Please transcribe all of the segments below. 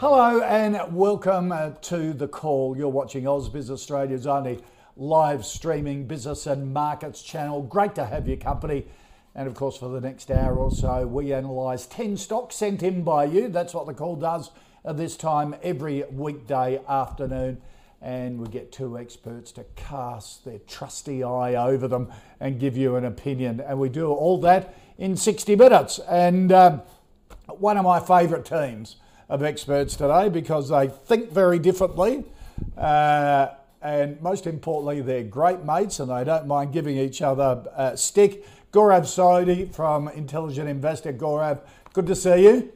Hello and welcome uh, to The Call. You're watching AusBiz Australia's only live streaming business and markets channel. Great to have your company. And of course, for the next hour or so, we analyse 10 stocks sent in by you. That's what the call does at this time every weekday afternoon. And we get two experts to cast their trusty eye over them and give you an opinion. And we do all that in 60 minutes. And um, one of my favourite teams of experts today because they think very differently. Uh, and most importantly, they're great mates and they don't mind giving each other a stick. Gaurav Sodhi from Intelligent Investor. Gaurav, good to see you.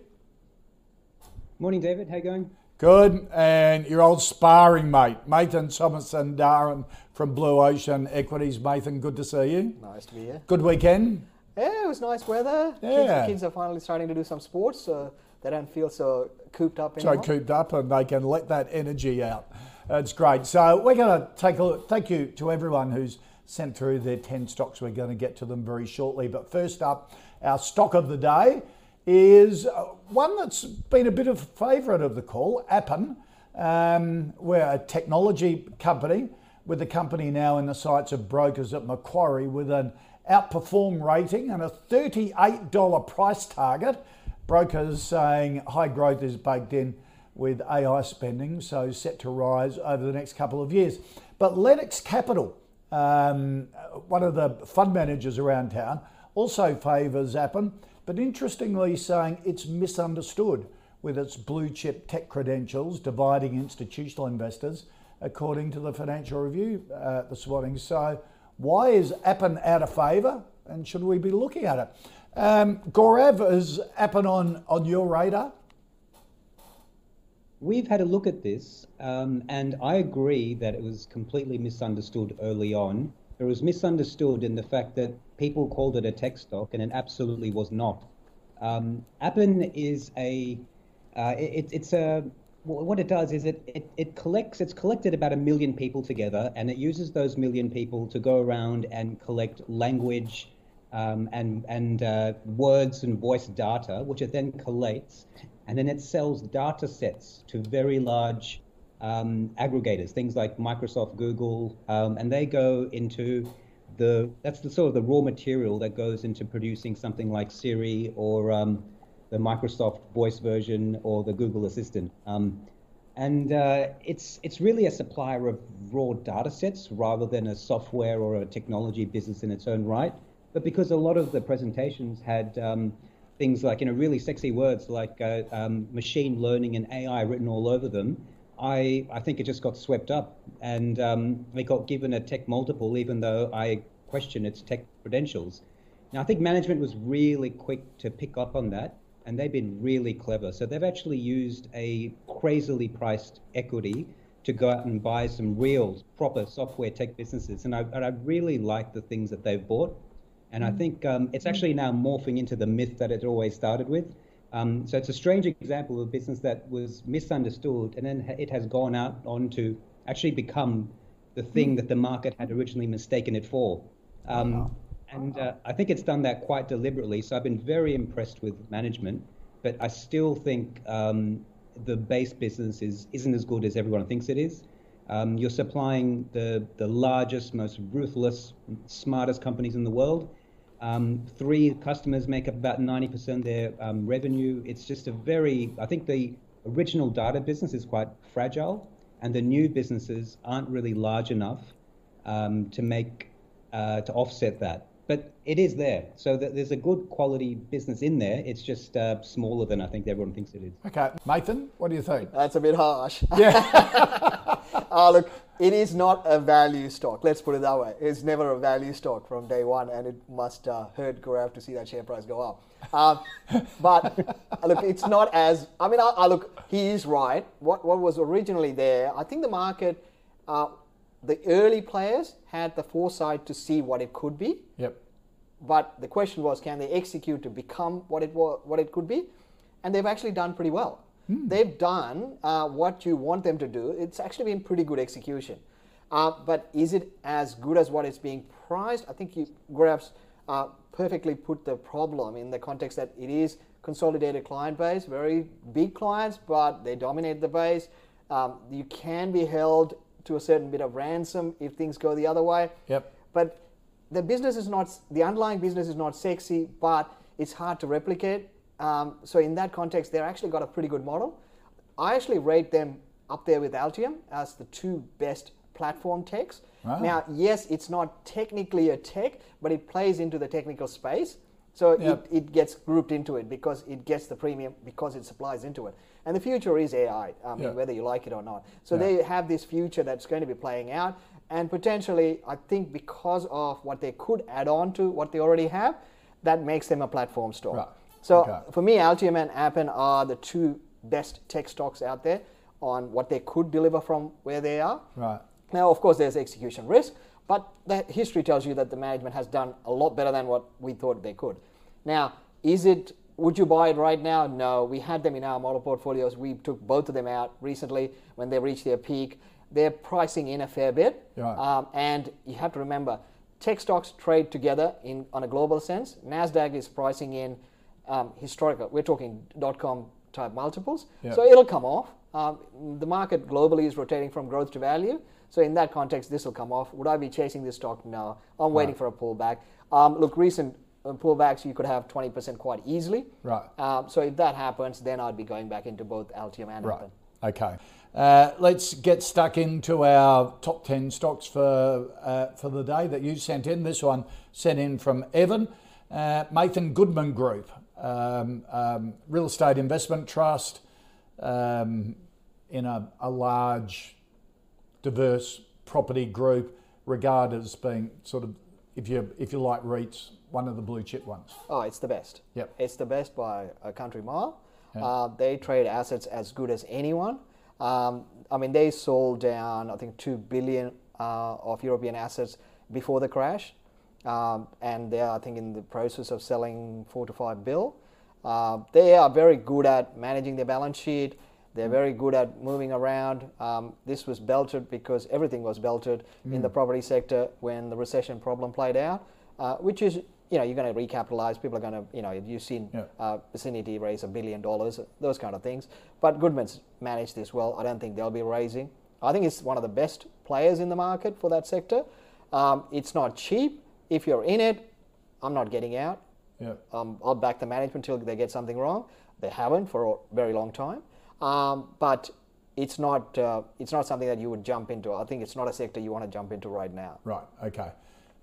Morning, David. How you going? Good. And your old sparring mate, Nathan Mathan Darren from Blue Ocean Equities. Mathan, good to see you. Nice to be here. Good weekend. Yeah, it was nice weather. Yeah. Kids, kids are finally starting to do some sports, so they don't feel so cooped up So cooped up and they can let that energy out. It's great. So we're going to take a look. Thank you to everyone who's sent through their 10 stocks. We're going to get to them very shortly. But first up, our stock of the day is uh, one that's been a bit of a favourite of the call, Appen. Um, we're a technology company with the company now in the sights of brokers at Macquarie with an outperform rating and a $38 price target. Brokers saying high growth is baked in with AI spending, so set to rise over the next couple of years. But Lennox Capital, um, one of the fund managers around town, also favours Appen, but interestingly saying it's misunderstood with its blue chip tech credentials dividing institutional investors, according to the Financial Review uh, this morning. So, why is Appen out of favour, and should we be looking at it? Um, Gaurav, is Appen on, on your radar? We've had a look at this, um, and I agree that it was completely misunderstood early on. It was misunderstood in the fact that people called it a tech stock, and it absolutely was not. Um, Appen is a, uh, it, it's a, what it does is it, it, it collects, it's collected about a million people together, and it uses those million people to go around and collect language um, and, and uh, words and voice data, which it then collates and then it sells data sets to very large um, aggregators, things like Microsoft, Google, um, and they go into the that's the sort of the raw material that goes into producing something like Siri or um, the Microsoft Voice version or the Google Assistant. Um, and uh, it's it's really a supplier of raw data sets rather than a software or a technology business in its own right. But because a lot of the presentations had um, things like you know really sexy words like uh, um, machine learning and AI written all over them, I I think it just got swept up and um, it got given a tech multiple, even though I question its tech credentials. Now I think management was really quick to pick up on that, and they've been really clever. So they've actually used a crazily priced equity to go out and buy some real proper software tech businesses, and I and I really like the things that they've bought. And I think um, it's actually now morphing into the myth that it always started with. Um, so it's a strange example of a business that was misunderstood, and then it has gone out on to actually become the thing that the market had originally mistaken it for. Um, and uh, I think it's done that quite deliberately. So I've been very impressed with management, but I still think um, the base business is, isn't as good as everyone thinks it is. Um, you're supplying the, the largest, most ruthless, smartest companies in the world. Um, three customers make up about 90% of their um, revenue. It's just a very, I think the original data business is quite fragile, and the new businesses aren't really large enough um, to make, uh, to offset that. But it is there. So that there's a good quality business in there. It's just uh, smaller than I think everyone thinks it is. Okay, Nathan, what do you think? That's a bit harsh. Yeah. uh, look, it is not a value stock. Let's put it that way. It's never a value stock from day one, and it must uh, hurt Gaurav to see that share price go up. Um, but look, it's not as. I mean, I, I, look. He is right. What what was originally there? I think the market, uh, the early players had the foresight to see what it could be. Yep. But the question was, can they execute to become what it was, what it could be? And they've actually done pretty well. Hmm. They've done uh, what you want them to do. It's actually been pretty good execution. Uh, but is it as good as what is being priced? I think you, Gaurav's uh, perfectly put the problem in the context that it is consolidated client base, very big clients, but they dominate the base. Um, you can be held to a certain bit of ransom if things go the other way. Yep. But the business is not, the underlying business is not sexy, but it's hard to replicate. Um, so in that context, they've actually got a pretty good model. I actually rate them up there with Altium as the two best platform techs. Wow. Now, yes, it's not technically a tech, but it plays into the technical space. So yep. it, it gets grouped into it because it gets the premium because it supplies into it. And the future is AI, I mean, whether you like it or not. So they have this future that's going to be playing out. And potentially, I think because of what they could add on to what they already have, that makes them a platform store. Right. So okay. for me, Altium and Appen are the two best tech stocks out there on what they could deliver from where they are. Right. Now, of course, there's execution risk, but the history tells you that the management has done a lot better than what we thought they could. Now, is it? Would you buy it right now? No. We had them in our model portfolios. We took both of them out recently when they reached their peak. They're pricing in a fair bit, right. um, and you have to remember, tech stocks trade together in on a global sense. Nasdaq is pricing in um, historical, we're talking dot com type multiples. Yep. So it'll come off. Um, the market globally is rotating from growth to value. So in that context, this will come off. Would I be chasing this stock? No. I'm waiting right. for a pullback. Um, look, recent uh, pullbacks, you could have 20% quite easily. Right. Um, so if that happens, then I'd be going back into both Altium and right. Okay. Uh, let's get stuck into our top 10 stocks for, uh, for the day that you sent in. This one sent in from Evan. Uh, Mathan Goodman Group um, um, real estate investment trust um, in a, a, large, diverse property group, regarded as being sort of, if you if you like REITs, one of the blue chip ones. Oh, it's the best. Yep. It's the best by a country mile. Uh, they trade assets as good as anyone. Um, I mean, they sold down, I think, two billion uh, of European assets before the crash. Um, and they are, I think, in the process of selling four to five bill. Uh, they are very good at managing their balance sheet. They're very good at moving around. Um, this was belted because everything was belted mm. in the mm. property sector when the recession problem played out, uh, which is, you know, you're going to recapitalize. People are going to, you know, you've seen yeah. uh, Vicinity raise a billion dollars, those kind of things. But Goodman's managed this well. I don't think they'll be raising. I think it's one of the best players in the market for that sector. Um, it's not cheap if you're in it, I'm not getting out. Yeah. Um, I'll back the management until they get something wrong. They haven't for a very long time. Um, but it's not uh, it's not something that you would jump into. I think it's not a sector you want to jump into right now. Right. Okay.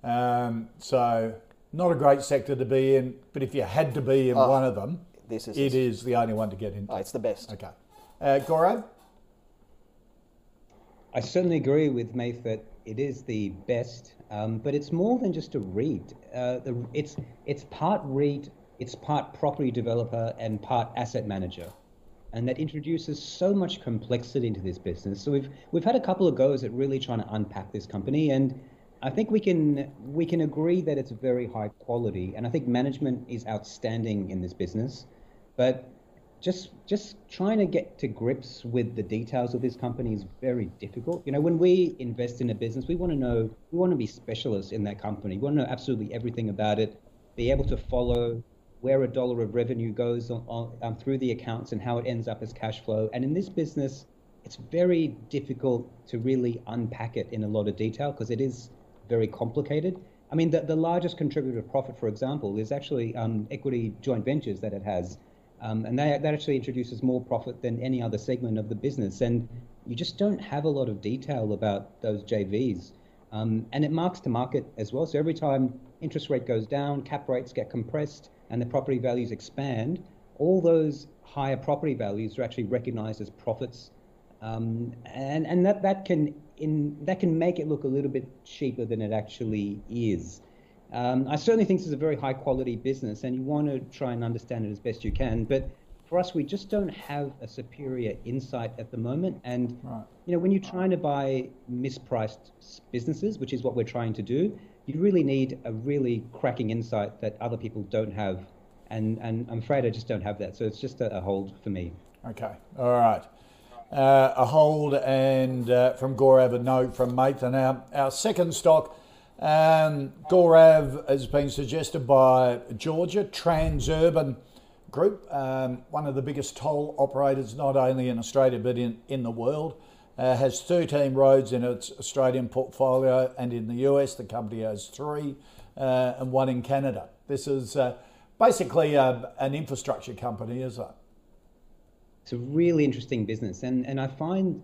Um, so not a great sector to be in, but if you had to be in uh, one of them, this is it is the only one to get into. Oh, it's the best. Okay. Uh, Gaurav? I certainly agree with Maith that it is the best um, but it's more than just a REIT. Uh, the, it's it's part REIT, it's part property developer, and part asset manager, and that introduces so much complexity into this business. So we've we've had a couple of goes at really trying to unpack this company, and I think we can we can agree that it's very high quality, and I think management is outstanding in this business, but just just trying to get to grips with the details of this company is very difficult. You know, when we invest in a business, we want to know, we want to be specialists in that company. We want to know absolutely everything about it, be able to follow where a dollar of revenue goes on, on, um, through the accounts and how it ends up as cash flow. And in this business, it's very difficult to really unpack it in a lot of detail because it is very complicated. I mean, the, the largest contributor of profit, for example, is actually um, equity joint ventures that it has. Um, and that, that actually introduces more profit than any other segment of the business. And you just don't have a lot of detail about those JVs. Um, and it marks to market as well. So every time interest rate goes down, cap rates get compressed, and the property values expand, all those higher property values are actually recognized as profits. Um, and and that, that can in that can make it look a little bit cheaper than it actually is. Um, I certainly think this is a very high quality business, and you want to try and understand it as best you can. But for us, we just don't have a superior insight at the moment. And right. you know, when you're trying to buy mispriced businesses, which is what we're trying to do, you really need a really cracking insight that other people don't have. And and I'm afraid I just don't have that. So it's just a, a hold for me. Okay. All right. Uh, a hold and uh, from Gaurav a note from Mathan. Our, our second stock, um, Gaurav has been suggested by Georgia Transurban Group, um, one of the biggest toll operators not only in Australia but in, in the world. Uh, has 13 roads in its Australian portfolio, and in the US, the company has three, uh, and one in Canada. This is uh, basically uh, an infrastructure company, is it? It's a really interesting business, and, and I find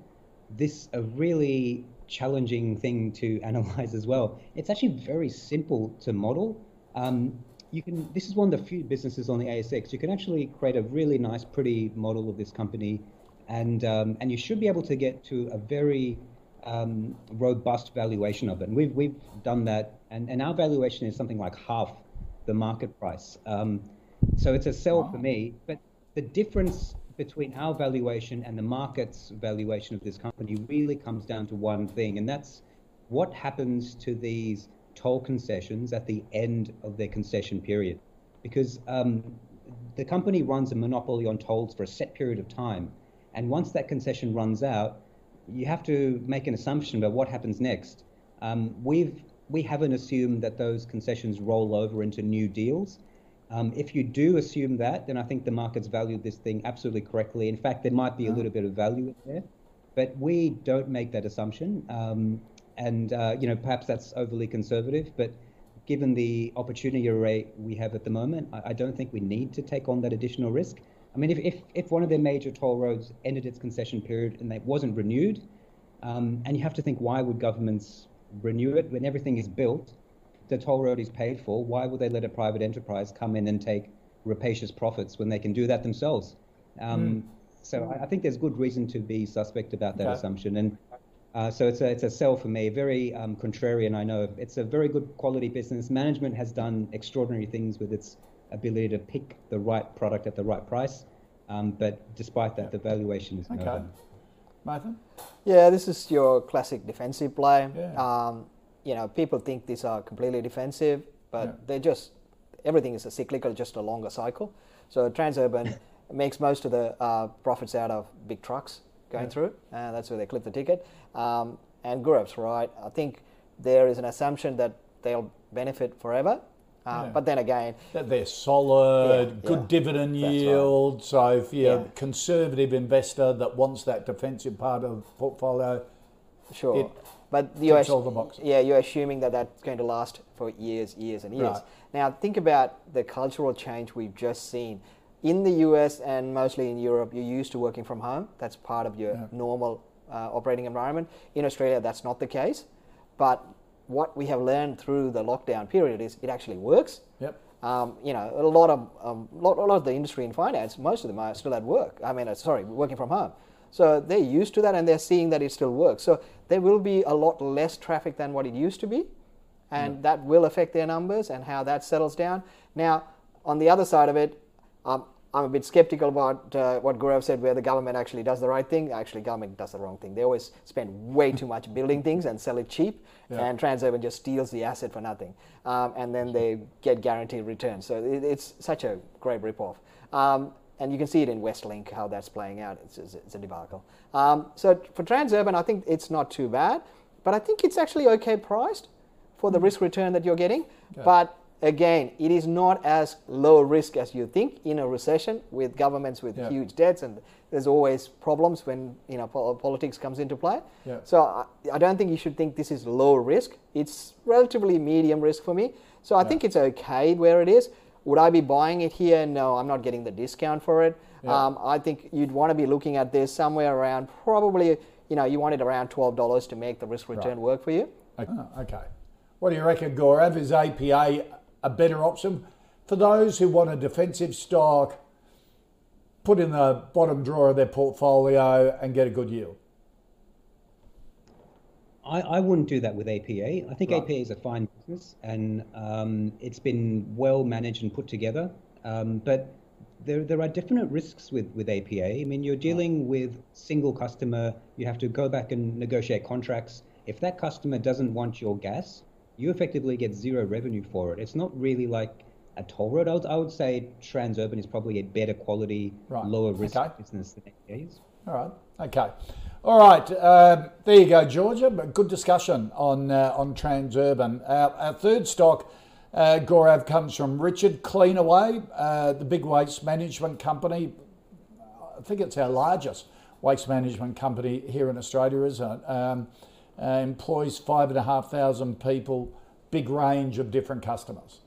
this a really challenging thing to analyze as well. It's actually very simple to model. Um, you can. This is one of the few businesses on the ASX. You can actually create a really nice, pretty model of this company, and um, and you should be able to get to a very um, robust valuation of it. And we've we've done that, and, and our valuation is something like half the market price. Um, so it's a sell wow. for me. But the difference between our valuation and the market's valuation of this company really comes down to one thing, and that's what happens to these toll concessions at the end of their concession period. Because um, the company runs a monopoly on tolls for a set period of time. And once that concession runs out, you have to make an assumption about what happens next. Um, we've we haven't assumed that those concessions roll over into new deals. Um, if you do assume that, then I think the market's valued this thing absolutely correctly. In fact, there might be a little bit of value in there, but we don't make that assumption. Um, and uh, you know perhaps that's overly conservative, but given the opportunity rate we have at the moment, I, I, don't think we need to take on that additional risk. I mean, if, if, if one of their major toll roads ended its concession period and it wasn't renewed, um, and you have to think why would governments renew it when everything is built, the toll road is paid for, why would they let a private enterprise come in and take rapacious profits when they can do that themselves? Um, mm. So I, I, think there's good reason to be suspect about that okay. assumption. And uh, so it's a, it's a sell for me, very um, contrarian, I know. It's a very good quality business. Management has done extraordinary things with its ability to pick the right product at the right price. Um, but despite that, the valuation is okay. no Mathan? Yeah, this is your classic defensive play. Yeah. Um, you know, people think these are completely defensive, but yeah. they're just, everything is a cyclical, just a longer cycle. So Transurban makes most of the uh, profits out of big trucks going yeah. through. Uh, that's where they clip the ticket. Um, and Gaurav's right. I think there is an assumption that they'll benefit forever. Uh, yeah. But then again, that they're solid, yeah, good dividend yield. Right. So if you're a conservative investor that wants that defensive part of the portfolio, sure. But you're yeah, you're assuming that that's going to last for years, years, and years. Right. Now think about the cultural change we've just seen in the US and mostly in Europe, you're used to working from home. That's part of your yeah. normal uh, operating environment. In Australia, that's not the case. But what we have learned through the lockdown period is it actually works. Yep. Um, you know, a lot of um, lot, a lot of the industry in finance, most of them are still at work. I mean, uh, sorry, working from home. So they're used to that and they're seeing that it still works. So there will be a lot less traffic than what it used to be, and yep. that will affect their numbers and how that settles down. Now, on the other side of it, um, I'm a bit skeptical about uh, what Gaurav said, where the government actually does the right thing. Actually, government does the wrong thing. They always spend way too much building things and sell it cheap, yeah. and Transurban just steals the asset for nothing, um, and then they get guaranteed returns. So it, it's such a great ripoff. Um, and you can see it in Westlink how that's playing out. It's, it's, it's a debacle. Um, so for Transurban, I think it's not too bad, but I think it's actually okay priced for the hmm. risk return that you're getting. But again, it is not as low risk as you think in a recession with governments with yeah. huge debts, and there's always problems when you know politics comes into play. Yeah. So I, I, don't think you should think this is low risk. It's relatively medium risk for me. So I think it's okay where it is. Would I be buying it here? No, I'm not getting the discount for it. Um, I think you'd want to be looking at this somewhere around probably you know you want it around twelve dollars to make the risk return right. work for you. Okay. okay. What do you reckon, Gaurav? Is APA a better option. For those who want a defensive stock, put in the bottom drawer of their portfolio and get a good yield. I, I wouldn't do that with APA. I think right. APA is a fine business and um, it's been well managed and put together. Um, but there, there are definite risks with, with APA. I mean, you're dealing right. with single customer. You have to go back and negotiate contracts. If that customer doesn't want your gas, you effectively get zero revenue for it. It's not really like a toll road. I would, I would say Transurban is probably a better quality, right. lower risk okay. business than APA is. All right. Okay. All right, uh, there you go, Georgia. But good discussion on uh, on Transurban. Our, third stock, uh, Gaurav, comes from Richard Cleanaway, uh, the big waste management company. I think it's our largest waste management company here in Australia, isn't it? Um, uh, employs five and a half thousand people, big range of different customers.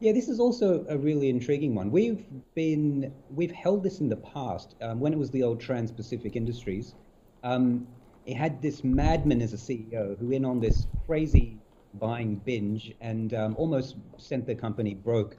Yeah, this is also a really intriguing one. We've been we've held this in the past um, when it was the old Trans-Pacific Industries. Um, it had this madman as a CEO who went on this crazy buying binge and um, almost sent the company broke.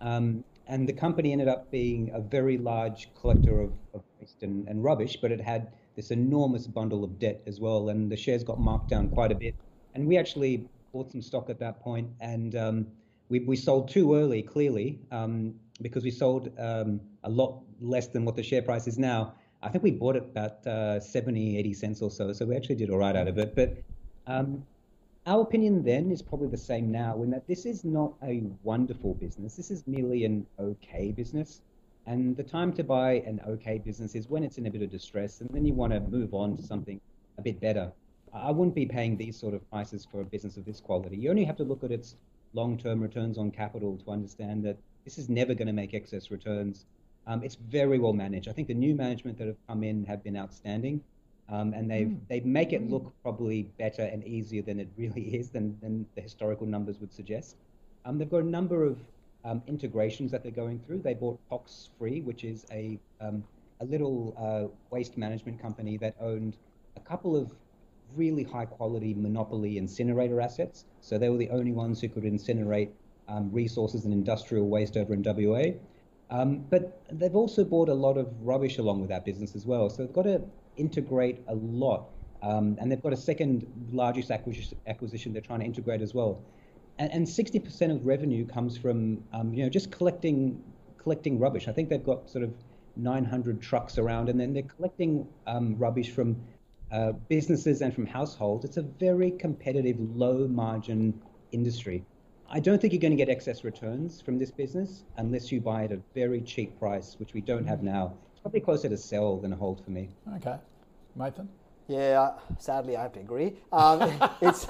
Um, and the company ended up being a very large collector of, of waste and, and, rubbish, but it had this enormous bundle of debt as well, and the shares got marked down quite a bit. And we actually bought some stock at that point, and um, we, we sold too early, clearly, um, because we sold um, a lot less than what the share price is now. I think we bought it about uh, 70, 80 cents or so. So we actually did all right out of it. But um, our opinion then is probably the same now in that this is not a wonderful business. This is merely an okay business. And the time to buy an okay business is when it's in a bit of distress and then you want to move on to something a bit better. I wouldn't be paying these sort of prices for a business of this quality. You only have to look at its long-term returns on capital to understand that this is never going to make excess returns. Um, it's very well managed. I think the new management that have come in have been outstanding, um, and they mm. they make it look probably better and easier than it really is, than, than the historical numbers would suggest. Um, they've got a number of um, integrations that they're going through. They bought Toxfree, which is a um, a little uh, waste management company that owned a couple of really high quality monopoly incinerator assets. So they were the only ones who could incinerate um, resources and industrial waste over in WA. Um, but they've also bought a lot of rubbish along with that business as well. So they've got to integrate a lot. Um, and they've got a second largest acquisition, acquisition they're trying to integrate as well. And, and 60% of revenue comes from, um, you know, just collecting collecting rubbish. I think they've got sort of 900 trucks around, and then they're collecting um, rubbish from uh, businesses and from households, it's a very competitive, low margin industry. I don't think you're going to get excess returns from this business unless you buy at a very cheap price, which we don't have now. It's probably closer to sell than a hold for me. Okay. Nathan? Yeah, sadly, I have to agree. Um, it's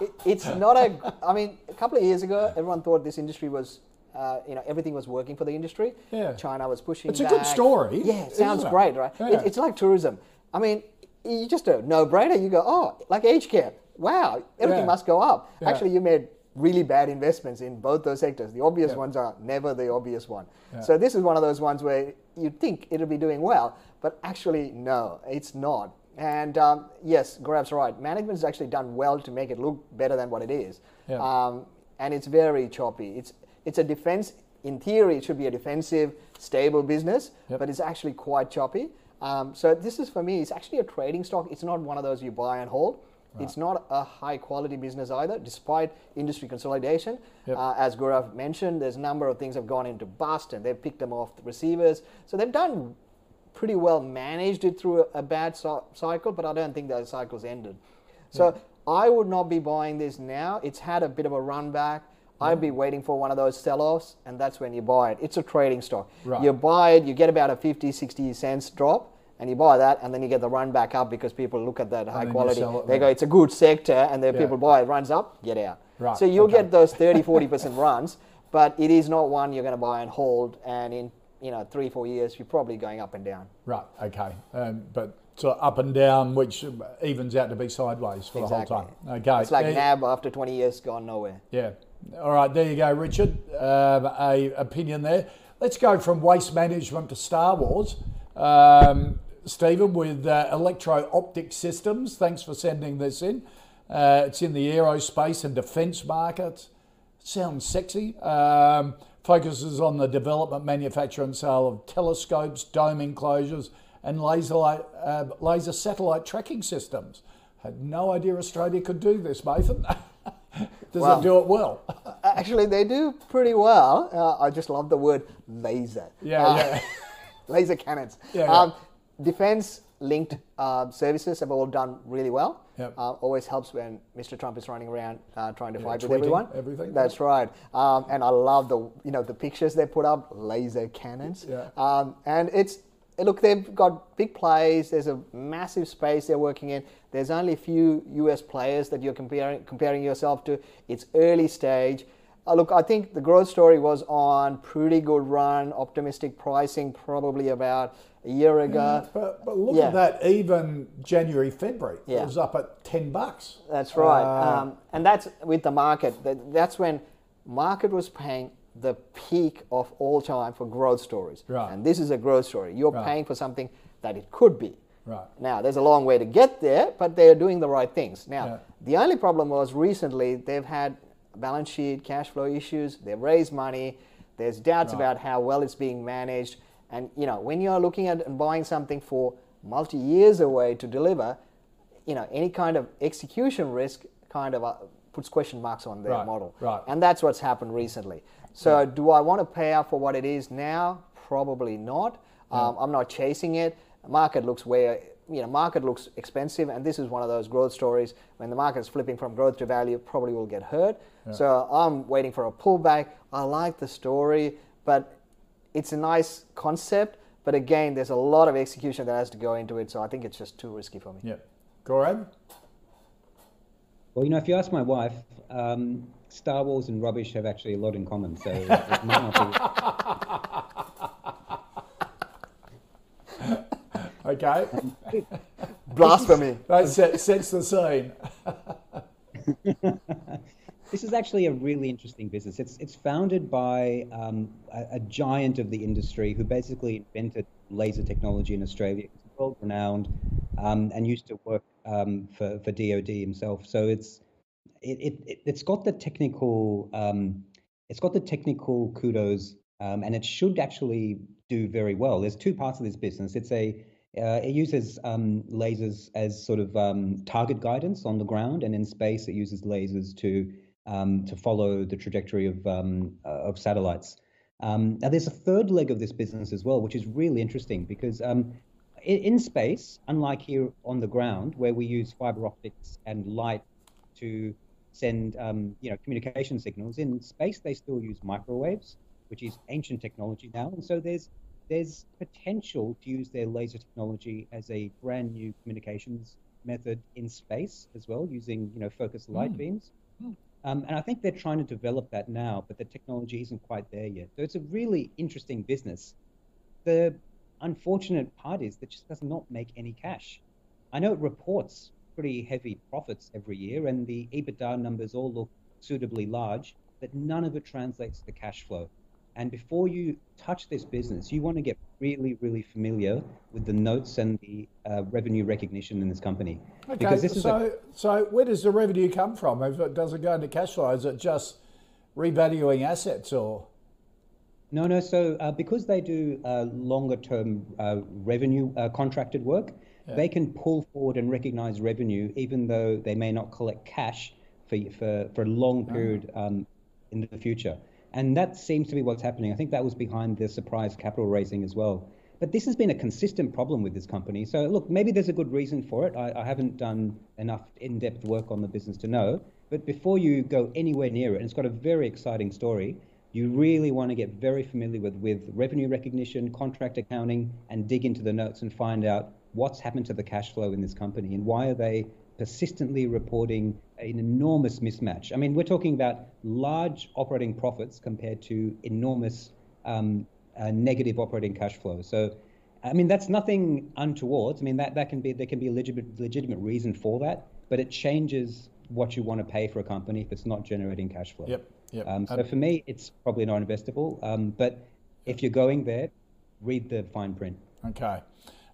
it, it's not a. I mean, a couple of years ago, everyone thought this industry was, uh, you know, everything was working for the industry. Yeah. China was pushing. It. It's back. a good story. Yeah, sounds great, right? Yeah. It, it's like tourism. I mean, you just a no-brainer. You go, oh, like aged care. Wow, everything yeah. must go up. Yeah. Actually, you made really bad investments in both those sectors. The obvious yeah. ones are never the obvious one. So this is one of those ones where you think it'll be doing well, but actually, no, it's not. And um, yes, Gaurav's right. Management has actually done well to make it look better than what it is. Um, and it's very choppy. It's it's a defense. In theory, it should be a defensive, stable business, yep. but it's actually quite choppy. Um, so this is for me, it's actually a trading stock. It's not one of those you buy and hold. Right. It's not a high quality business either, despite industry consolidation. Yep. Uh, as Gaurav mentioned, there's a number of things have gone into bust and they've picked them off the receivers. So they've done pretty well managed it through a, a bad so- cycle, but I don't think that cycle's ended. So I would not be buying this now. It's had a bit of a run back. I'd be waiting for one of those sell-offs, and that's when you buy it. It's a trading stock. Right. You buy it, you get about a 50, 60 cents drop, and you buy that, and then you get the run back up because people look at that high quality. It, they go, it's a good sector, and then yeah. people buy it, runs up, get out. Right. So you'll okay. get those 30, 40% runs, but it is not one you're going to buy and hold, and in you know three, four years, you're probably going up and down. Right. Okay. Um, but so up and down, which evens out to be sideways for exactly. the whole time. Okay. It's like uh, NAB after 20 years gone nowhere. Yeah. All right, there you go, Richard. Um, a opinion there. Let's go from waste management to Star Wars. Um, Stephen with uh, Electro Optic Systems. Thanks for sending this in. Uh, it's in the aerospace and defence markets. Sounds sexy. Um, focuses on the development, manufacture, and sale of telescopes, dome enclosures, and laser, uh, laser satellite tracking systems Had no idea Australia could do this, Mathan. Does Well- it do it well? Actually, they do pretty well. Uh, I just love the word laser. Yeah, Uh, yeah. laser cannons. Yeah, yeah. Um, defense linked uh, services have all done really well. Yep. Uh, always helps when Mr. Trump is running around uh, trying to fight with everyone. everything. That's right. Um, and I love the you know the pictures they put up, laser cannons. Yeah. Um, and it's look they've got big plays. There's a massive space they're working in. There's only a few US players that you're comparing comparing yourself to. It's early stage. Uh, look, I think the growth story was on pretty good run, optimistic pricing, probably about a year ago. But, but look Yeah. at that, even January, February, Yeah. it was up at 10 bucks. That's right, Uh, um, and that's with the market. That's when market was paying the peak of all time for growth stories. Right. And this is a growth story. You're Right. paying for something that it could be. Right. Now, there's a long way to get there, but they're doing the right things. Now, Yeah. the only problem was recently they've had balance sheet, cash flow issues. They've raised money. There's doubts Right. about how well it's being managed. And you know, when you're looking at and buying something for multi years away to deliver, you know, any kind of execution risk kind of uh, puts question marks on their Right, model. right. And that's what's happened recently. So, do I want to pay out for what it is now? Probably not. Um, I'm not chasing it. Market looks where you know market looks expensive, and this is one of those growth stories. When the market is flipping from growth to value, probably will get hurt. So I'm waiting for a pullback. I like the story, but it's a nice concept. But again, there's a lot of execution that has to go into it. So I think it's just too risky for me. Yeah. Gaurav? Well, you know, if you ask my wife, um, Star Wars and rubbish have actually a lot in common. So it might not be. Okay. Blasphemy. that set, sets the scene. This is actually a really interesting business. It's it's founded by um, a, a giant of the industry who basically invented laser technology in Australia. He's world renowned um, and used to work um, for for DoD himself. So it's it, it, it it's got the technical um, it's got the technical kudos um, and it should actually do very well. There's two parts of this business. It's a uh, it uses um, lasers as sort of um, target guidance on the ground, and in space it uses lasers to um, to follow the trajectory of um, uh, of satellites. Um, now, there's a third leg of this business as well, which is really interesting because in, in space, unlike here on the ground, where we use fiber optics and light to send um, you know communication signals, in space they still use microwaves, which is ancient technology now, and so there's there's potential to use their laser technology as a brand new communications method in space as well, using you know focused light beams. Um, and I think they're trying to develop that now, but the technology isn't quite there yet. So it's a really interesting business. The unfortunate part is that it just does not make any cash. I know it reports pretty heavy profits every year, and the EBITDA numbers all look suitably large, but none of it translates to cash flow. And before you touch this business, you want to get really, really familiar with the notes and the uh, revenue recognition in this company. Okay, Because this is a so, so where does the revenue come from? If it doesn't go into cash flow, is it just revaluing assets or? No, no. So uh, because they do uh, longer term uh, revenue uh, contracted work, they can pull forward and recognize revenue even though they may not collect cash for for, for a long period um, in the future. And that seems to be what's happening. I think that was behind the surprise capital raising as well. But this has been a consistent problem with this company. So look, maybe there's a good reason for it. I, I haven't done enough in-depth work on the business to know. But before you go anywhere near it, and it's got a very exciting story, you really want to get very familiar with, with revenue recognition, contract accounting, and dig into the notes and find out what's happened to the cash flow in this company and why are they persistently reporting an enormous mismatch. I mean, we're talking about large operating profits compared to enormous um, uh, negative operating cash flow. So, I mean, that's nothing untoward. I mean, that, that can be there can be a legitimate legitimate reason for that, but it changes what you want to pay for a company if it's not generating cash flow. Yep, yep. Um, so for me, it's probably not investable. Um, but if you're going there, read the fine print. Okay.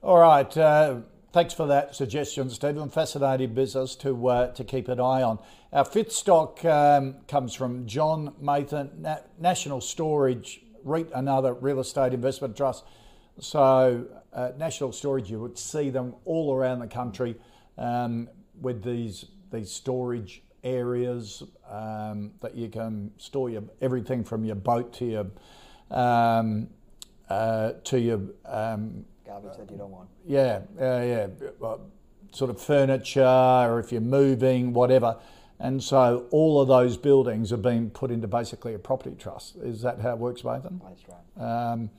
All right. Uh, thanks for that suggestion, Stephen. Fascinating business to uh, to keep an eye on. Our fifth stock um, comes from John Mathan, Na- National Storage REIT, another real estate investment trust. So, uh, National Storage, you would see them all around the country. Um, with these these storage areas um, that you can store your everything from your boat to your um, uh, to your um, Garbage that you don't want. yeah uh, yeah uh, sort of furniture or if you're moving whatever. And so all of those buildings are being put into basically a property trust. Is that how it works, Nathan? That's right. um,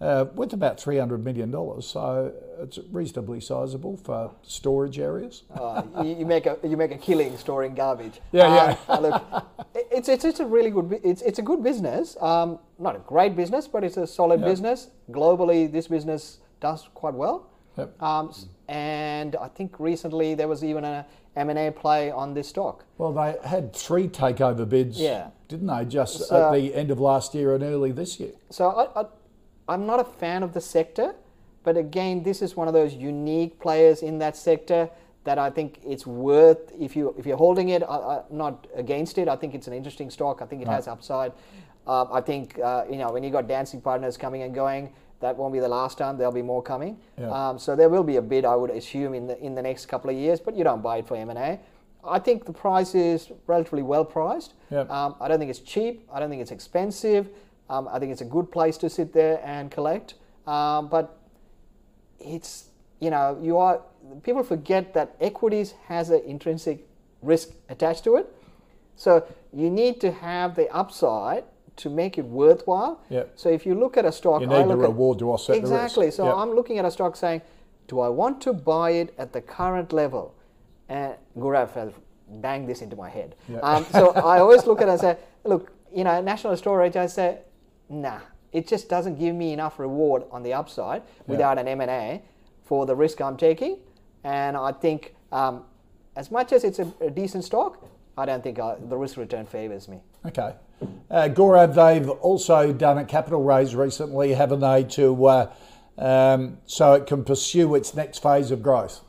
uh, worth about three hundred million dollars. So it's reasonably sizable for storage areas. Uh, you, you make a you make a killing storing garbage. Yeah, Uh, look, it's, it's it's a really good it's it's a good business. Um, not a great business, but it's a solid business. Globally, this business does quite well. Yep. Um, and I think recently there was even an M&A play on this stock. Well, they had three takeover bids, Yeah. didn't they? Just So- at the end of last year and early this year. So I, I, I'm not a fan of the sector, but again, this is one of those unique players in that sector that I think it's worth if you if you're holding it. I, I'm not against it. I think it's an interesting stock. I think it has upside. Um, I think uh, you know when you got dancing partners coming and going, that won't be the last time. There'll be more coming. Yeah. Um, so there will be a bid, I would assume, in the in the next couple of years. But you don't buy it for M and A. I think the price is relatively well priced. Yep. Um, I don't think it's cheap. I don't think it's expensive. Um, I think it's a good place to sit there and collect. Um, but it's you know you are people forget that equities has an intrinsic risk attached to it. So you need to have the upside to make it worthwhile. Yep. So if you look at a stock, You I need the look at- reward to offset the risk. exactly. So Yep. I'm looking at a stock saying, do I want to buy it at the current level? And Gaurav has banged this into my head. Yeah. Um, so I always look at it and say, look, you know, national storage. I say, nah, it just doesn't give me enough reward on the upside without an M and A for the risk I'm taking. And I think um, as much as it's a, a decent stock, I don't think uh, the risk return favors me. Okay. Uh, Gaurav, they've also done a capital raise recently, haven't they, to uh, um, so it can pursue its next phase of growth.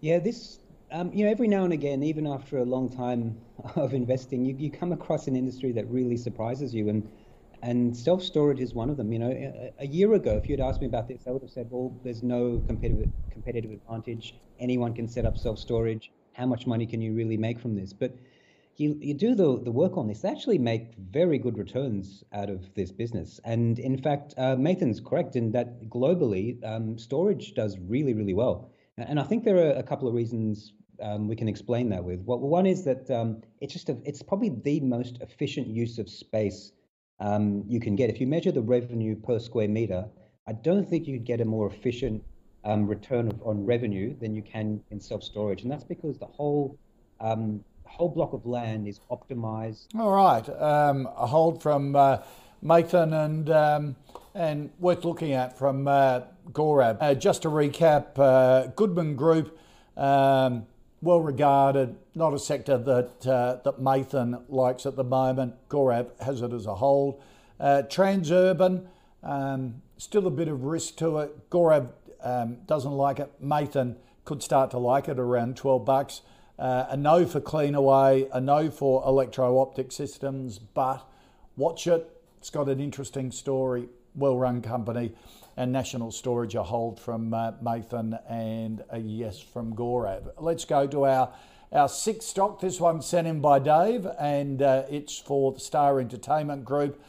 Yeah, this, um, you know, every now and again, even after a long time of investing, you, you come across an industry that really surprises you. And, and self storage is one of them. You know, a, a year ago, if you'd asked me about this, I would have said, well, there's no competitive, competitive advantage. Anyone can set up self storage. How much money can you really make from this? But you, you do the, the work on this, they actually make very good returns out of this business. And in fact, uh, Nathan's correct in that globally, um, storage does really, really well. And I think there are a couple of reasons um, we can explain that with. Well, one is that um, it's just a, it's probably the most efficient use of space um, you can get. If you measure the revenue per square meter, I don't think you get a more efficient um, return of, on revenue than you can in self storage, and that's because the whole um, whole block of land is optimized All right. Um, a hold from uh, Mathan and um, and worth looking at from uh, Gaurav. Uh, just to recap, uh, Goodman Group, um, well regarded, not a sector that uh, that Mathan likes at the moment. Gaurav has it as a hold. Uh, Transurban, um, still a bit of risk to it. Gaurav um, doesn't like it. Mathan could start to like it around 12 bucks. Uh, a no for Cleanaway, a no for Electro Optic Systems, but watch it. It's got an interesting story, well run company, and National Storage a hold from uh, Mathan and a yes from Gaurav. Let's go to our, our sixth stock. This one's sent in by Dave, and uh, it's for the Star Entertainment Group.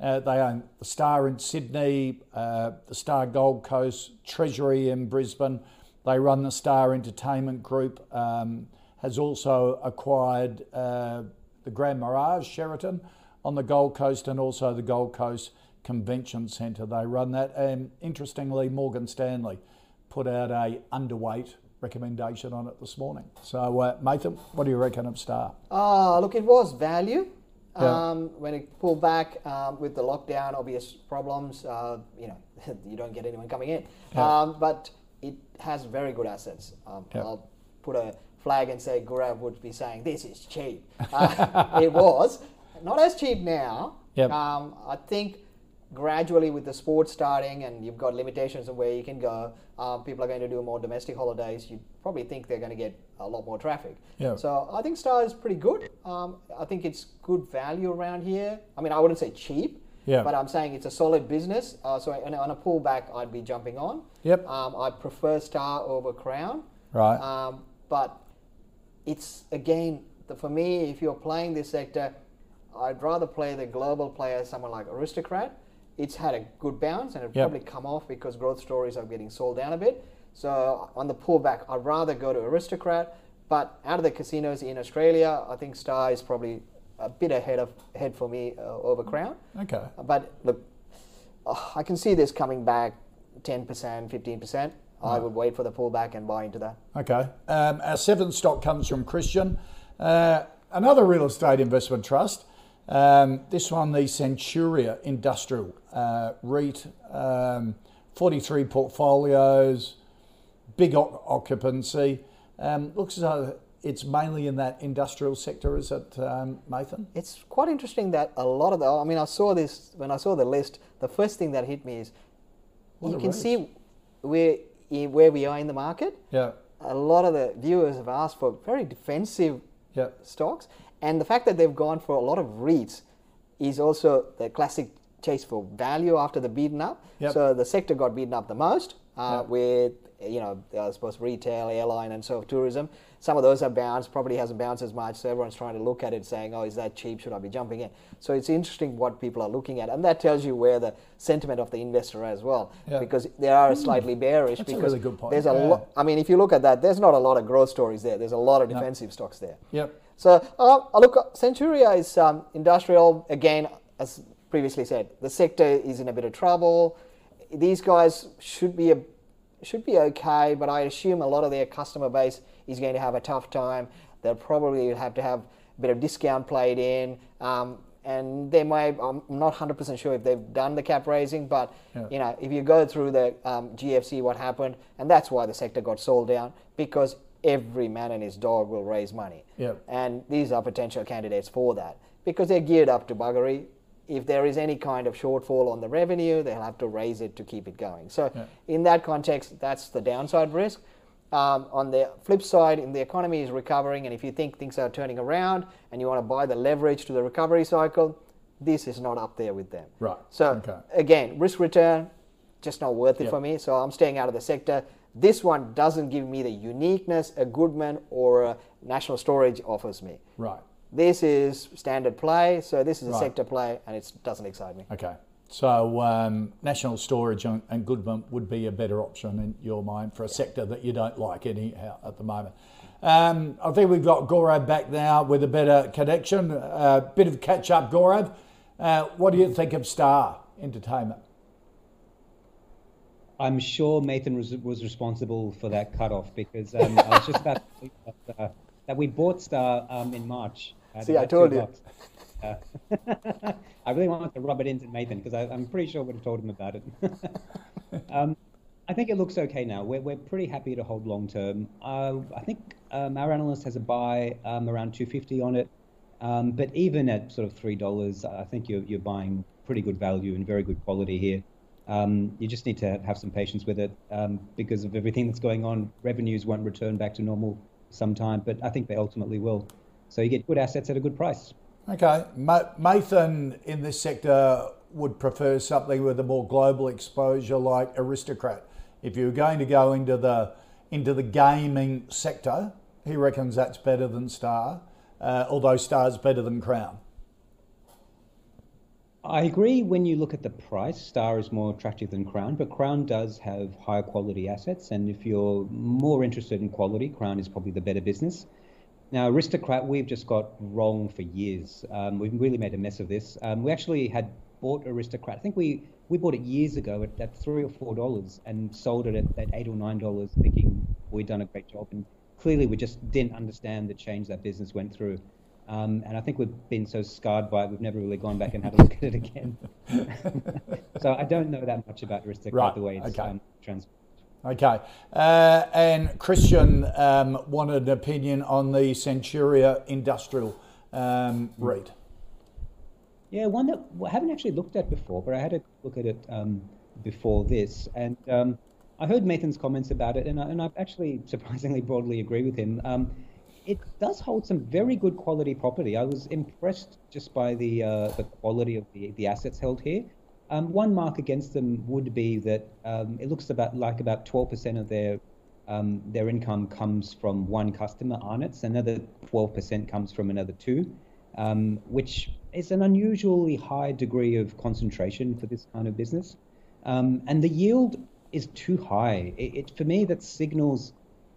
Uh, they own the Star in Sydney, uh, the Star Gold Coast, Treasury in Brisbane. They run the Star Entertainment Group. Um, has also acquired uh, the Grand Mirage Sheraton on the Gold Coast and also the Gold Coast Convention Centre. They run that, and interestingly, Morgan Stanley put out a underweight recommendation on it this morning. So, uh, Mathan, what do you reckon of Star? Uh, look, it was value. Yeah. Um, when it pulled back um, with the lockdown, obvious problems, uh, you know, you don't get anyone coming in. Yeah. Um, but it has very good assets. Um, Yeah. I'll put a flag and say Gaurav would be saying this is cheap. Uh, it was not as cheap now. Yep. Um, I think gradually with the sport starting and you've got limitations of where you can go, um, people are going to do more domestic holidays. You probably think they're going to get a lot more traffic. Yeah. So I think Star is pretty good. Um, I think it's good value around here. I mean, I wouldn't say cheap. But I'm saying it's a solid business. Uh, so on a, on a pullback, I'd be jumping on. Yep. Um, I prefer Star over Crown. Right. Um, but it's again the, for me, if you're playing this sector, I'd rather play the global player, someone like Aristocrat. It's had a good bounce and it Yep. probably come off because growth stories are getting sold down a bit. So on the pullback, I'd rather go to Aristocrat. But out of the casinos in Australia, I think Star is probably a bit ahead of ahead for me uh, over Crown. Okay. But look, uh, I can see this coming back 10%, 15%. I would wait for the pullback and buy into that. Okay. Um, our seventh stock comes from Christian, uh, another real estate investment trust. Um, this one, the Centuria Industrial uh, REIT, um, 43 portfolios, big o- occupancy. Um, looks as though it's mainly in that industrial sector, is it, um, Mathan? It's quite interesting that a lot of the, I mean, I saw this, when I saw the list, the first thing that hit me is What you can raise. see where, in- where we are in the market. Yeah. A lot of the viewers have asked for very defensive Yeah. stocks. And the fact that they've gone for a lot of REITs is also the classic chase for value after the beaten up. Yep. So the sector got beaten up the most uh, Yep. with, you know, I suppose retail, airline, and so tourism. Some of those have bounced, property hasn't bounced as much. So everyone's trying to look at it saying, oh, is that cheap? Should I be jumping in? So it's interesting what people are looking at. And that tells you where the sentiment of the investor as well. Yeah. Because they are slightly bearish That's a really good point. there's a Yeah. lot. I mean, if you look at that, there's not a lot of growth stories there. There's a lot of defensive stocks there. Yep. So uh, look, Centuria is um, industrial again, as previously said. The sector is in a bit of trouble. These guys should be a, should be okay, but I assume a lot of their customer base is going to have a tough time. They'll probably have to have a bit of discount played in. Um, and they may, I'm not 100% sure if they've done the cap raising, but Yeah. you know, if you go through the um, GFC, what happened, and that's why the sector got sold down because every man and his dog will raise money. Yep. And these are potential candidates for that because they're geared up to buggery. If there is any kind of shortfall on the revenue, they'll have to raise it to keep it going. So, Yeah. in that context, that's the downside risk. Um, on the flip side, if the economy is recovering, and if you think things are turning around and you want to buy the leverage to the recovery cycle, this is not up there with them. Right. So, Okay. again, risk return, just not worth it Yep. for me. So I'm staying out of the sector. This one doesn't give me the uniqueness a Goodman or a National Storage offers me. Right. This is standard play, so this is a Right. sector play, and it doesn't excite me. Okay. So um, National Storage and, and Goodman would be a better option in your mind for a sector that you don't like anyhow at the moment. Um, I think we've got Gaurav back now with a better connection, a bit of catch up, Gaurav. Uh, what do you think of Star Entertainment? I'm sure Mathan was, was responsible for that cutoff because um, I was just about to say that, uh, that we bought Star um, in March. At See, I told you. Uh, I really wanted to rub it into Mathan because I'm pretty sure I would have told him about it. um, I think it looks okay now. We're, we're pretty happy to hold long term. Uh, I think um, our analyst has a buy um, around 250 on it. Um, but even at sort of three dollars, I think you're you're buying pretty good value and very good quality here. Um, you just need to have some patience with it um, because of everything that's going on. Revenues won't return back to normal sometime, but I think they ultimately will. So you get good assets at a good price. Okay. Mathan in this sector would prefer something with a more global exposure like Aristocrat. If you were going to go into the into the gaming sector, he reckons that's better than Star, uh, although Star's better than Crown. I agree when you look at the price, Star is more attractive than Crown, but Crown does have higher quality assets. And if you're more interested in quality, Crown is probably the better business. Now, Aristocrat, we've just got wrong for years. Um, we've really made a mess of this. Um, we actually had bought Aristocrat. I think we, we bought it years ago at, at three or four dollars and sold it at, at eight or nine dollars, thinking we'd done a great job. And clearly, we just didn't understand the change that business went through. Um, and I think we've been so scarred by it, we've never really gone back and had a look at it again. so I don't know that much about Aristocrat Right, the way it's okay. um, trans. Okay. Uh, and Christian um, wanted an opinion on the Centuria Industrial um, REIT. Yeah, one that I haven't actually looked at before, but I had a look at it um, before this, and um, I heard Mathan's comments about it, and I, and I actually surprisingly broadly agree with him. Um, it does hold some very good quality property. I was impressed just by the uh, the quality of the, the assets held here. Um, one mark against them would be that um, it looks about like about 12% of their um, their income comes from one customer, Arnott's, another 12% comes from another two, um, which is an unusually high degree of concentration for this kind of business. Um, and the yield is too high. It, it for me, that signals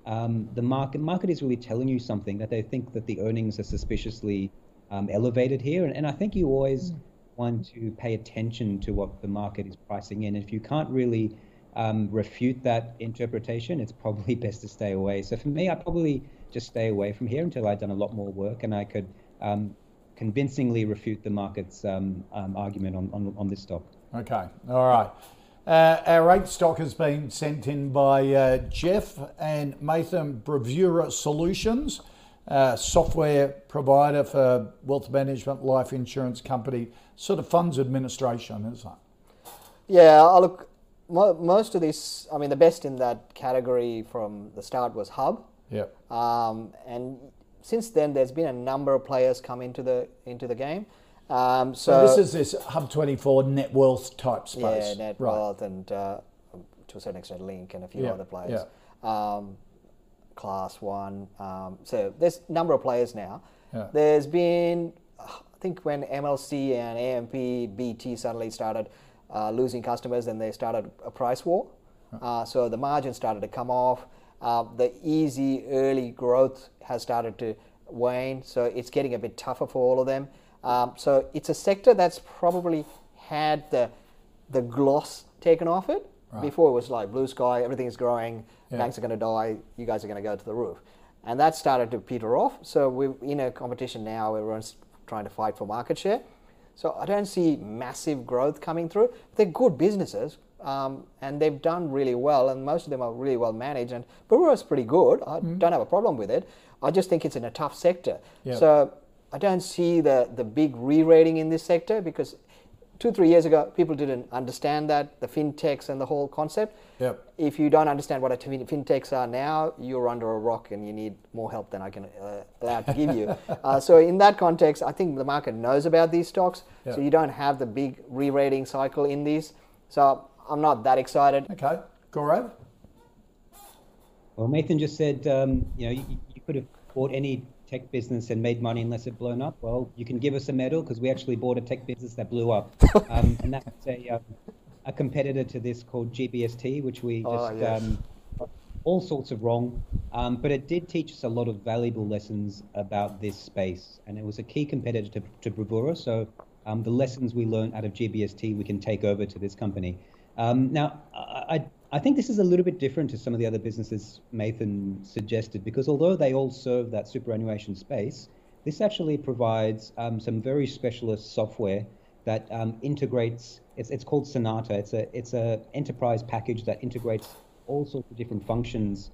um, the market. Market is really telling you something that they think that the earnings are suspiciously elevated here, and, and I think you always mm. Want to pay attention to what the market is pricing in. If you can't really um, refute that interpretation, it's probably best to stay away. So for me, I probably just stay away from here until I've done a lot more work and I could um, convincingly refute the market's um, um argument on, on, on, this stock. Okay, all right. Uh, our eighth stock has been sent in by uh, Jeff and Mathan Bravura Solutions, uh, software provider for wealth management, life insurance company, sort of funds administration, isn't it? Yeah, I look most of this, I mean, the best in that category from the start was Hub. Yeah. Um, and since then, there's been a number of players come into the into the game. Um, so, so, this is this Hub 24 Netwealth type space. Yeah, net right. wealth and uh, to a certain extent Link and a few yeah. other players. Yeah. Um, class one. Um, so there's a number of players now. Yeah. There's been, I think when MLC and AMP, BT suddenly started uh, losing customers, then they started a price war. Uh, so the margin started to come off. Uh, the easy early growth has started to wane, so it's getting a bit tougher for all of them. Um, so it's a sector that's probably had the the gloss taken off it. Right. Before it was like blue sky, everything is growing, yeah. banks are going to die, you guys are going to go to the roof, and that started to peter off. So we're in a competition now. Everyone's trying to fight for market share. So I don't see massive growth coming through. They're good businesses. Um, and they've done really well, and most of them are really well managed. And is pretty good. I mm. don't have a problem with it. I just think it's in a tough sector. Yep. So I don't see the, the big re-rating in this sector because two, three years ago, people didn't understand that, the fintechs and the whole concept. Yep. If you don't understand what a fintechs are now, you're under a rock and you need more help than I can uh, allow to give you. uh, so in that context, I think the market knows about these stocks. Yep. So you don't have the big re-rating cycle in these. So I'm not that excited. Okay, Gaurav? Well, Mathan just said, um, you know, you, you could have bought any tech business and made money unless it blown up, well, you can give us a medal because we actually bought a tech business that blew up. Um, and that's a, um, a competitor to this called GBST, which we oh, just yes. um, all sorts of wrong. Um, but it did teach us a lot of valuable lessons about this space. And it was a key competitor to, to Bravura. So um, the lessons we learned out of GBST, we can take over to this company. Um, now, I, I think this is a little bit different to some of the other businesses Mathan suggested because although they all serve that superannuation space, this actually provides um, some very specialist software that um, integrates. It's, it's called Sonata. It's a it's a enterprise package that integrates all sorts of different functions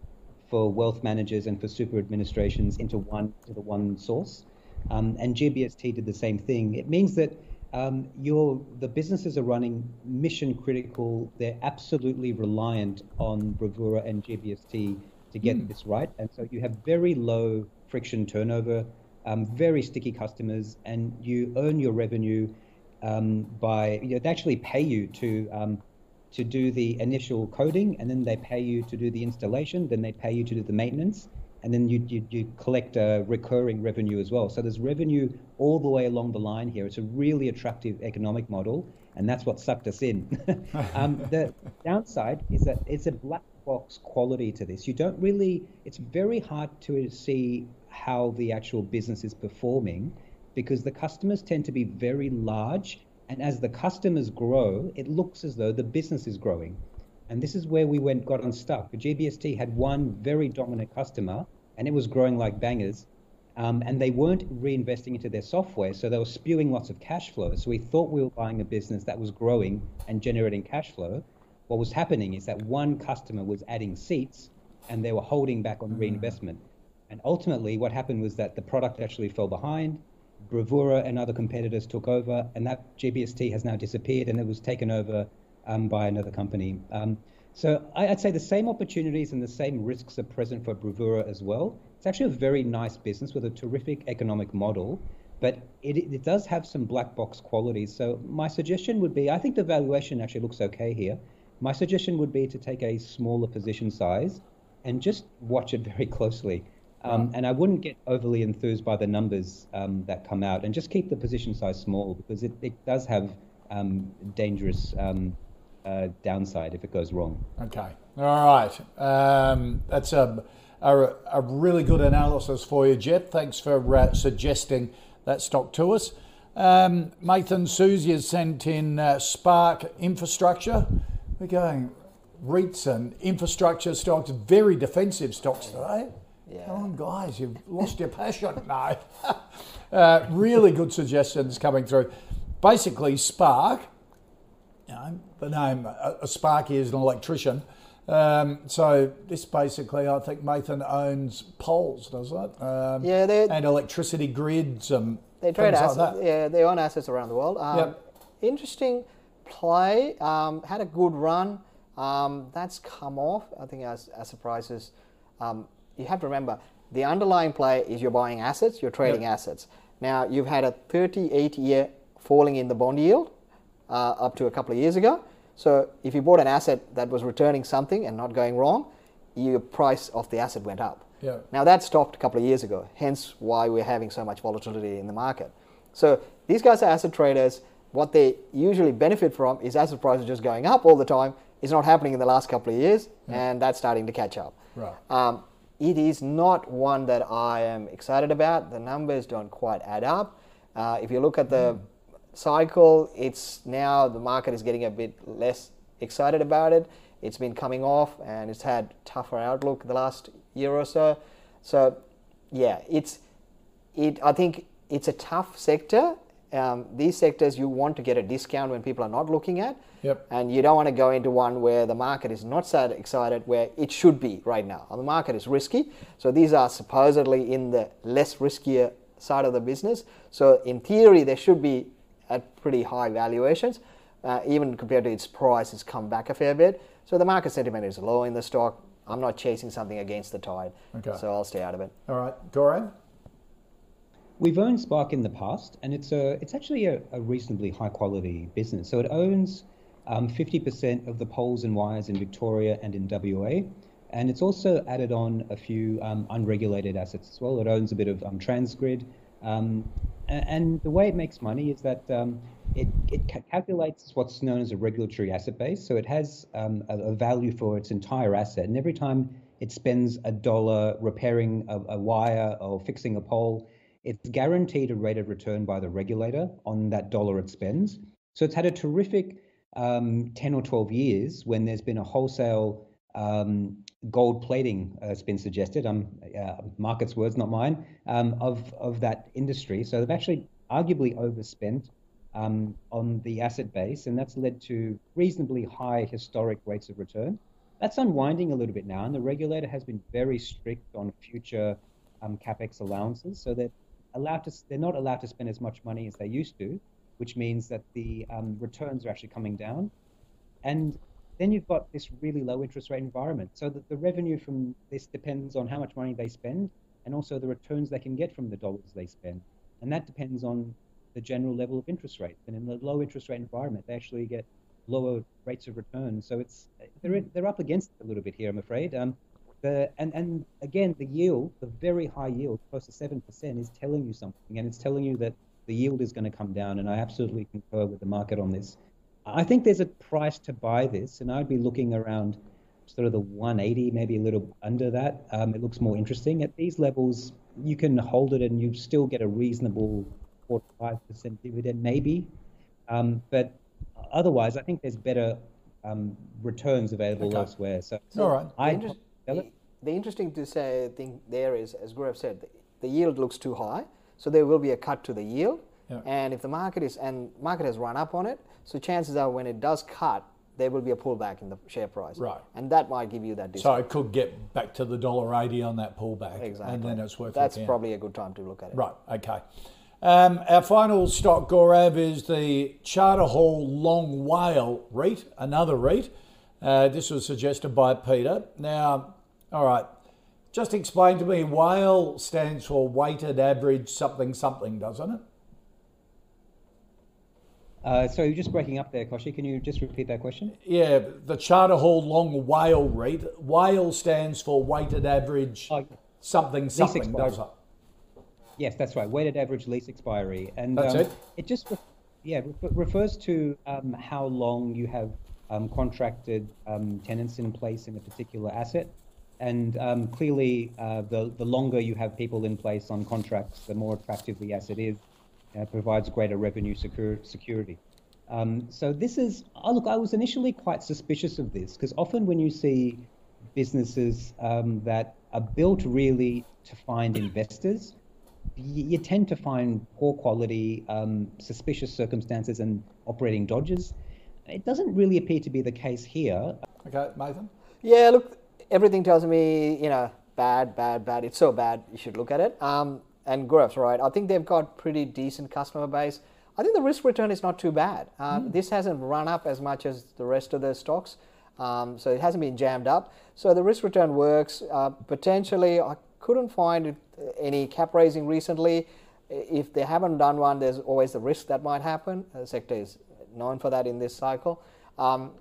for wealth managers and for super administrations into one to the one source. Um, and GBST did the same thing. It means that um, the businesses are running mission critical. They're absolutely reliant on Bravura and GBST to get mm. this right. And so you have very low friction turnover, um, very sticky customers, and you earn your revenue um, by, you know, they actually pay you to, um, to do the initial coding, and then they pay you to do the installation, then they pay you to do the maintenance and then you, you, you collect a recurring revenue as well. So there's revenue all the way along the line here. It's a really attractive economic model, and that's what sucked us in. um, the downside is that it's a black box quality to this. You don't really, it's very hard to see how the actual business is performing because the customers tend to be very large. And as the customers grow, it looks as though the business is growing. And this is where we went got unstuck. GBST had one very dominant customer and it was growing like bangers. Um, and they weren't reinvesting into their software, so they were spewing lots of cash flow. So we thought we were buying a business that was growing and generating cash flow. What was happening is that one customer was adding seats, and they were holding back on mm. reinvestment. And ultimately, what happened was that the product actually fell behind. Bravura and other competitors took over, and that GBST has now disappeared, and it was taken over um, by another company. Um, so I'd say the same opportunities and the same risks are present for Bravura as well. It's actually a very nice business with a terrific economic model, but it, it does have some black box qualities. So my suggestion would be, I think the valuation actually looks okay here. My suggestion would be to take a smaller position size and just watch it very closely. Um, and I wouldn't get overly enthused by the numbers um, that come out, and just keep the position size small because it, it does have um, dangerous um, uh, downside if it goes wrong. Okay. All right. Um, that's a, a, a, really good analysis for you, Jet. Thanks for uh, suggesting that stock to us. Um, Mathan Susie has sent in uh, Spark Infrastructure. We're going REITs and infrastructure stocks, very defensive stocks today. Yeah. Come on, guys, you've lost your passion. No. uh, really good suggestions coming through. Basically, Spark, you know, the name, a, a Spark is an electrician. Um, so this basically, I think Mathan owns poles, does it? Um, yeah, and electricity grids and they trade assets. Like yeah, they own assets around the world. Um, yep. Interesting play. Um, had a good run. Um, that's come off. I think as asset prices um, you have to remember the underlying play is you're buying assets, you're trading yep. assets. Now, you've had a 38 year falling in the bond yield uh, up to a couple of years ago. So, if you bought an asset that was returning something and not going wrong, your price of the asset went up. Yeah. Now, that stopped a couple of years ago, hence why we're having so much volatility in the market. So, these guys are asset traders. What they usually benefit from is asset prices just going up all the time. It's not happening in the last couple of years, yeah. and that's starting to catch up. Right. Um, it is not one that I am excited about. The numbers don't quite add up. Uh, if you look at the mm. Cycle, it's now the market is getting a bit less excited about it. It's been coming off and it's had tougher outlook the last year or so. So, yeah, it's it. I think it's a tough sector. Um, these sectors you want to get a discount when people are not looking at. Yep. And you don't want to go into one where the market is not so excited where it should be right now. The market is risky. So these are supposedly in the less riskier side of the business. So in theory, there should be at pretty high valuations. Uh, even compared to its price, it's come back a fair bit. So the market sentiment is low in the stock. I'm not chasing something against the tide. Okay. So I'll stay out of it. All right. Gaurav? We've owned Spark in the past, and it's a it's actually a, a reasonably high quality business. So it owns um, 50% of the poles and wires in Victoria and in WA. And it's also added on a few um, unregulated assets as well. It owns a bit of um, Transgrid. Um, and, the way it makes money is that um, it, it calculates what's known as a regulatory asset base. So it has um, a, a, value for its entire asset. And every time it spends a dollar repairing a, a wire or fixing a pole, it's guaranteed a rate of return by the regulator on that dollar it spends. So it's had a terrific um, 10 or 12 years when there's been a wholesale um, gold plating, uh, it's been suggested, um, uh, market's words, not mine, um, of, of that industry. So they've actually arguably overspent um, on the asset base, and that's led to reasonably high historic rates of return. That's unwinding a little bit now, and the regulator has been very strict on future um, capex allowances, so that allowed to, they're not allowed to spend as much money as they used to, which means that the um, returns are actually coming down. And then you've got this really low interest rate environment. So that the revenue from this depends on how much money they spend and also the returns they can get from the dollars they spend. And that depends on the general level of interest rates. And in the low interest rate environment, they actually get lower rates of return. So it's they're they're up against it a little bit here, I'm afraid. Um, the and and again, the yield, the very high yield, close to seven percent, is telling you something, and it's telling you that the yield is going to come down, and I absolutely concur with the market on this. I think there's a price to buy this, and I'd be looking around sort of the 180, maybe a little under that. Um, it looks more interesting. At these levels, you can hold it and you still get a reasonable 4 to 5% dividend, maybe. Um, but otherwise, I think there's better um, returns available okay. elsewhere. So, so all right. I, the, inter- the, interesting to say thing there is, as Gaurav said, the, the yield looks too high. So there will be a cut to the yield. Yeah. And if the market is and market has run up on it, so chances are when it does cut, there will be a pullback in the share price. Right. And that might give you that discount. So it could get back to the dollar eighty on that pullback. Exactly. And then it's worth it. That's probably a good time to look at it. Right, okay. Um, our final stock, Gaurav, is the Charter Hall Long WALE REIT, another REIT. Uh, this was suggested by Peter. Now, all right, just explain to me, WALE stands for weighted average something something, doesn't it? Uh, so you're just breaking up there, Koshi. Can you just repeat that question? Yeah, the Charter Hall Long WALE rate. WALE stands for weighted average Oh, something something, does it? Yes, that's right. Weighted average lease expiry, and That's um, it? It just re- yeah re- refers to um, how long you have um, contracted um, tenants in place in a particular asset, and um, clearly uh, the the longer you have people in place on contracts, the more attractive the asset is. Uh, provides greater revenue secur- security. Um, so this is oh, look. I was initially quite suspicious of this because often when you see businesses um, that are built really to find investors, you, you tend to find poor quality, um, suspicious circumstances, and operating dodges. It doesn't really appear to be the case here. Okay, Mathan? Yeah, look, everything tells me, you know, bad, bad, bad. It's so bad, you should look at it. Um, and Gaurav's right. I think they've got pretty decent customer base. I think the risk return is not too bad. Um, This hasn't run up as much as the rest of the stocks, um, so it hasn't been jammed up. So the risk return works. Uh, potentially, I couldn't find any cap raising recently. If they haven't done one, there's always the risk that might happen. The sector is known for that in this cycle. Um,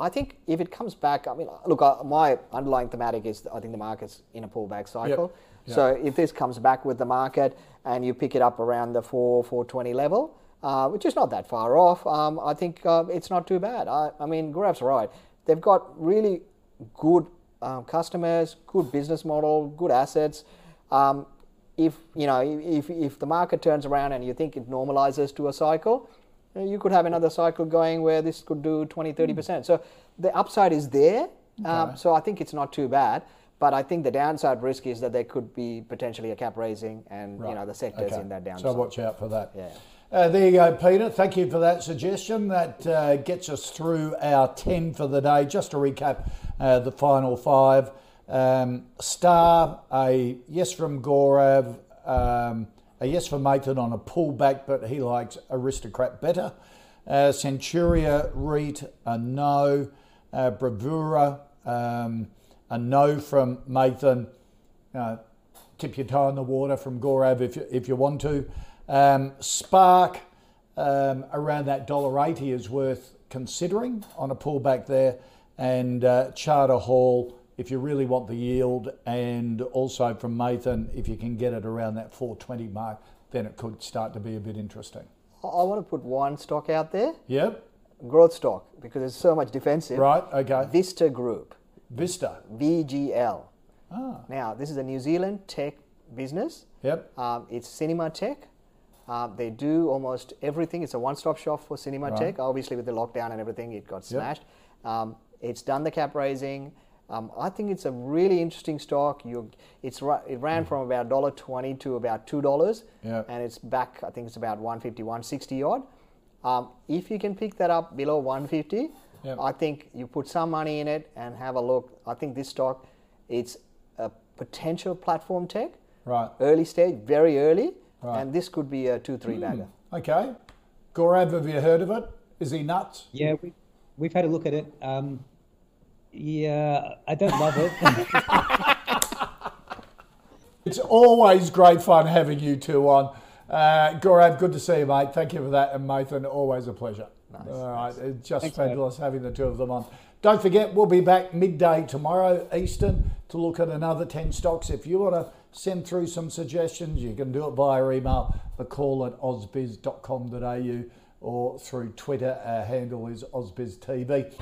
I think if it comes back, I mean, look, uh, my underlying thematic is I think the market's in a pullback cycle. Yep. So if this comes back with the market and you pick it up around the 4, 420 level, uh, which is not that far off, um, I think uh, it's not too bad. I, I mean, Gaurav's right. They've got really good um, customers, good business model, good assets. Um, if you know, if, if the market turns around and you think it normalizes to a cycle, you could have another cycle going where this could do 20 30% so the upside is there um, so i think it's not too bad but i think the downside risk is that there could be potentially a cap raising and you know the sectors Okay. in that downside. So watch out for that. Yeah. Uh, there you go, Peter. Thank you for that suggestion. That uh, gets us through our 10 for the day. Just to recap uh, the final five um, Star, a yes from Gaurav, um, a yes from Mathan on a pullback, but he likes Aristocrat better. Uh, Centuria REIT, a no. Uh, Bravura, um, a no from Mathan. Uh, tip your toe in the water from Gaurav if you, if you want to. Um, Spark um, around that dollar eighty is worth considering on a pullback there, and uh, Charter Hall if you really want the yield, and also from Mathan if you can get it around that four twenty mark, then it could start to be a bit interesting. I, I want to put one stock out there Yep. growth stock because there's so much defensive Right. Okay. vista group Vista. vgl Ah. now this is a new zealand tech business Yep. Um, it's Cinema Tech. Um, they do almost everything. It's a one-stop shop for Cinema Right. Tech. Obviously, with the lockdown and everything, it got smashed. Um, it's done the cap raising. Um, I think it's a really interesting stock. You, it's it ran from about $1.20 to about two dollars, Yeah. and it's back. I think it's about 150, 160 odd. Um, if you can pick that up below 150, Yep. I think you put some money in it and have a look. I think this stock, it's a potential platform tech Right. early stage, very early, Right. and this could be a two three bagger. Okay. Gaurav, have you heard of it? Is he nuts? Yeah, we, we've had a look at it. Um, yeah, I don't love it. It's always great fun having you two on. Uh, Gaurav, good to see you, mate. Thank you for that. And Mathan, always a pleasure. All right, it's just Thanks, mate. fabulous having the two of them on. Don't forget, we'll be back midday tomorrow, Eastern, to look at another 10 stocks. If you want to send through some suggestions, you can do it via email, the call at ausbiz.com.au or through Twitter. Our handle is ausbiztv.